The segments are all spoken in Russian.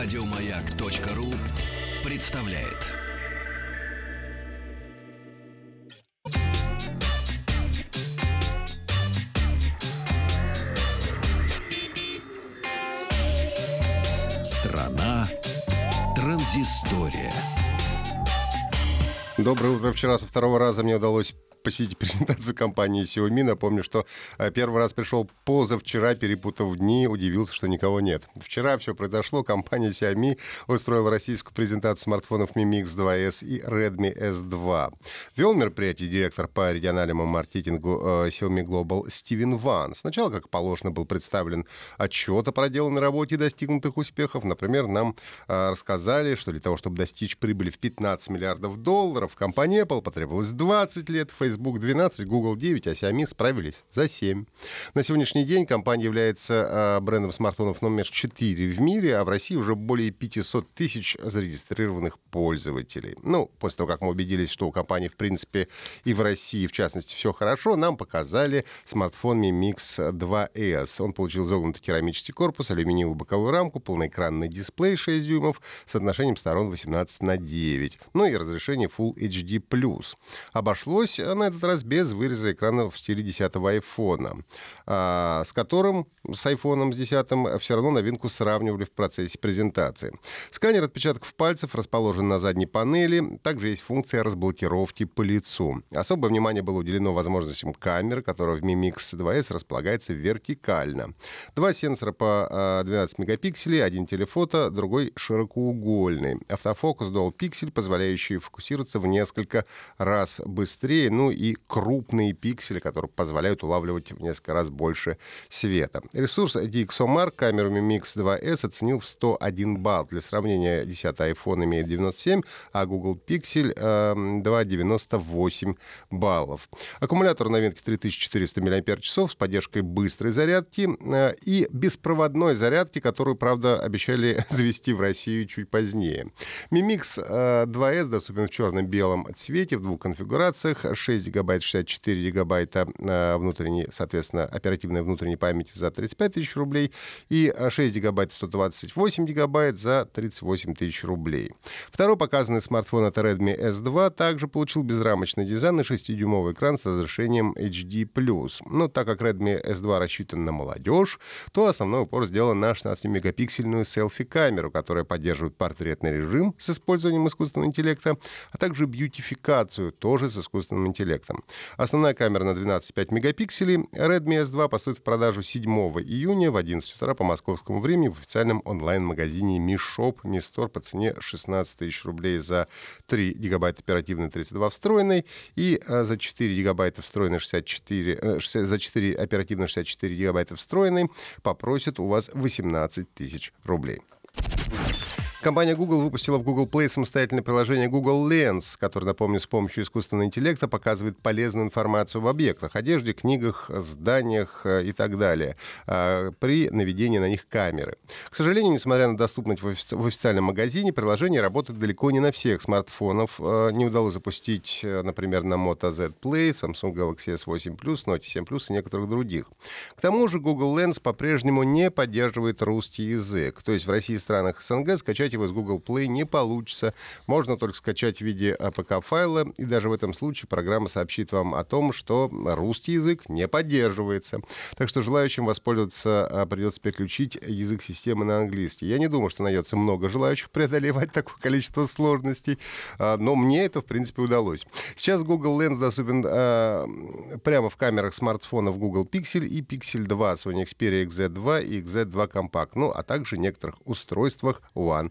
Радиомаяк.ру представляет. Страна транзистория. Доброе утро. Вчера со второго раза мне удалось посетить презентацию компании Xiaomi. Напомню, что э, первый раз пришел позавчера, перепутав дни, удивился, что никого нет. Вчера все произошло. Компания Xiaomi устроила российскую презентацию смартфонов Mi Mix 2S и Redmi S2. Вел мероприятие директор по региональному маркетингу э, Xiaomi Global Стивен Ван. Сначала, как положено, был представлен отчет о проделанной работе и достигнутых успехов. Например, нам э, рассказали, что для того, чтобы достичь прибыли в 15 миллиардов долларов, компании Apple потребовалось 20 лет, Facebook 12, Google 9, а Xiaomi справились за 7. На сегодняшний день компания является э, брендом смартфонов номер 4 в мире, а в России уже более 500 тысяч зарегистрированных пользователей. Ну, после того, как мы убедились, что у компании, в принципе, и в России, в частности, все хорошо, нам показали смартфон Mi Mix 2S. Он получил загнутый керамический корпус, алюминиевую боковую рамку, полноэкранный дисплей 6 дюймов с отношением сторон 18 на 9, ну и разрешение Full HD+. Обошлось на этот раз без выреза экрана в стиле 10-го айфона, а, с которым, с айфоном с 10 все равно новинку сравнивали в процессе презентации. Сканер отпечатков пальцев расположен на задней панели. Также есть функция разблокировки по лицу. Особое внимание было уделено возможностям камеры, которая в Mi Mix 2S располагается вертикально. Два сенсора по 12 а, мегапикселей, один телефото, другой широкоугольный. Автофокус Dual Pixel, позволяющий фокусироваться в несколько раз быстрее, ну и крупные пиксели, которые позволяют улавливать в несколько раз больше света. Ресурс DxOMark камеру Mi Mix 2S оценил в 101 балл. Для сравнения, 10 iPhone имеет 97, а Google Pixel э, 2,98 баллов. Аккумулятор новинки 3400 мАч с поддержкой быстрой зарядки э, и беспроводной зарядки, которую, правда, обещали завести в Россию чуть позднее. Mi Mix э, 2S доступен в черно-белом цвете в двух конфигурациях. 6 гигабайт, 64 гигабайта э, внутренней, соответственно, оперативной внутренней памяти за 35 тысяч рублей и 6 гигабайт, 128 гигабайт за 38 тысяч рублей. Второй показанный смартфон это Redmi S2 также получил безрамочный дизайн и 6-дюймовый экран с разрешением HD+. Но так как Redmi S2 рассчитан на молодежь, то основной упор сделан на 16-мегапиксельную селфи-камеру, которая поддерживает портретный режим с использованием искусственного интеллекта, а также бьютификацию тоже с искусственным интеллектом интеллектом. Основная камера на 12,5 мегапикселей. Redmi S2 поступит в продажу 7 июня в 11 утра по московскому времени в официальном онлайн-магазине Mi Shop, Mi Store по цене 16 тысяч рублей за 3 гигабайта оперативной 32 встроенной и а, за 4 гигабайта встроенной 64, 60, э, за 4 оперативно 64 гигабайта встроенной попросят у вас 18 тысяч рублей. Компания Google выпустила в Google Play самостоятельное приложение Google Lens, которое, напомню, с помощью искусственного интеллекта показывает полезную информацию об объектах, одежде, книгах, зданиях э, и так далее, э, при наведении на них камеры. К сожалению, несмотря на доступность в официальном магазине, приложение работает далеко не на всех смартфонах. Э, не удалось запустить, например, на Moto Z Play, Samsung Galaxy S8 Plus, Note 7 Plus и некоторых других. К тому же Google Lens по-прежнему не поддерживает русский язык. То есть в России и странах СНГ скачать его из Google Play не получится. Можно только скачать в виде APK-файла, и даже в этом случае программа сообщит вам о том, что русский язык не поддерживается. Так что желающим воспользоваться а, придется переключить язык системы на английский. Я не думаю, что найдется много желающих преодолевать такое количество сложностей, а, но мне это, в принципе, удалось. Сейчас Google Lens доступен а, прямо в камерах смартфонов Google Pixel и Pixel 2, Sony Xperia XZ2 и XZ2 Compact, ну а также некоторых устройствах One.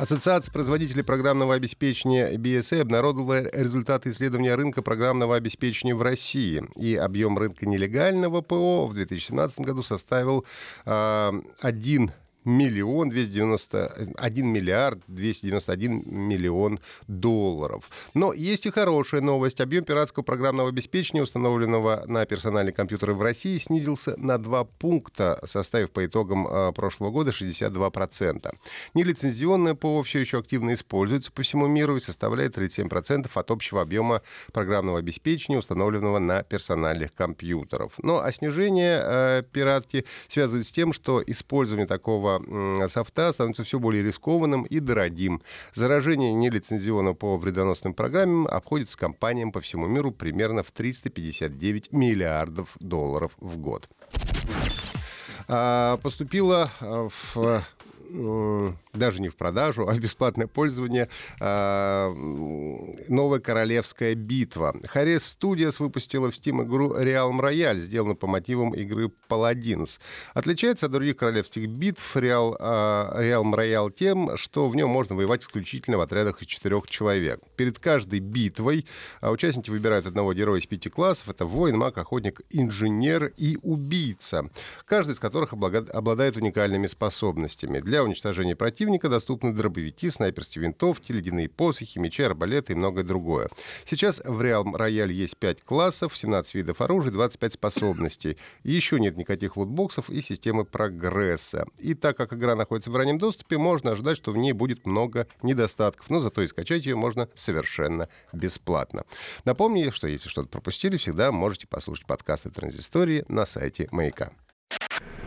Ассоциация производителей программного обеспечения BSA обнародовала результаты исследования рынка программного обеспечения в России. И объем рынка нелегального ПО в 2017 году составил э, 1 миллион 290, 1 миллиард 291 миллион долларов. Но есть и хорошая новость. Объем пиратского программного обеспечения, установленного на персональные компьютеры в России, снизился на 2 пункта, составив по итогам э, прошлого года 62%. Нелицензионное ПО все еще активно используется по всему миру и составляет 37% от общего объема программного обеспечения, установленного на персональных компьютерах. Но а снижение э, пиратки связывают с тем, что использование такого такого софта становится все более рискованным и дорогим. Заражение нелицензионного по вредоносным программам обходится компаниям по всему миру примерно в 359 миллиардов долларов в год. А, поступила в даже не в продажу, а в бесплатное пользование а, новая королевская битва. Харрис Studios выпустила в Steam игру Realm Royale, сделанную по мотивам игры Paladins. Отличается от других королевских битв Real, Realm Royale тем, что в нем можно воевать исключительно в отрядах из четырех человек. Перед каждой битвой а, участники выбирают одного героя из пяти классов. Это воин, маг, охотник, инженер и убийца. Каждый из которых обладает уникальными способностями. Для уничтожения противника доступны дробовики, снайперские винтовки, ледяные посохи, мечи, арбалеты и многое другое. Сейчас в Real Royale есть 5 классов, 17 видов оружия, 25 способностей. Еще нет никаких лутбоксов и системы прогресса. И так как игра находится в раннем доступе, можно ожидать, что в ней будет много недостатков, но зато и скачать ее можно совершенно бесплатно. Напомню, что если что-то пропустили, всегда можете послушать подкасты Транзистории на сайте Маяка.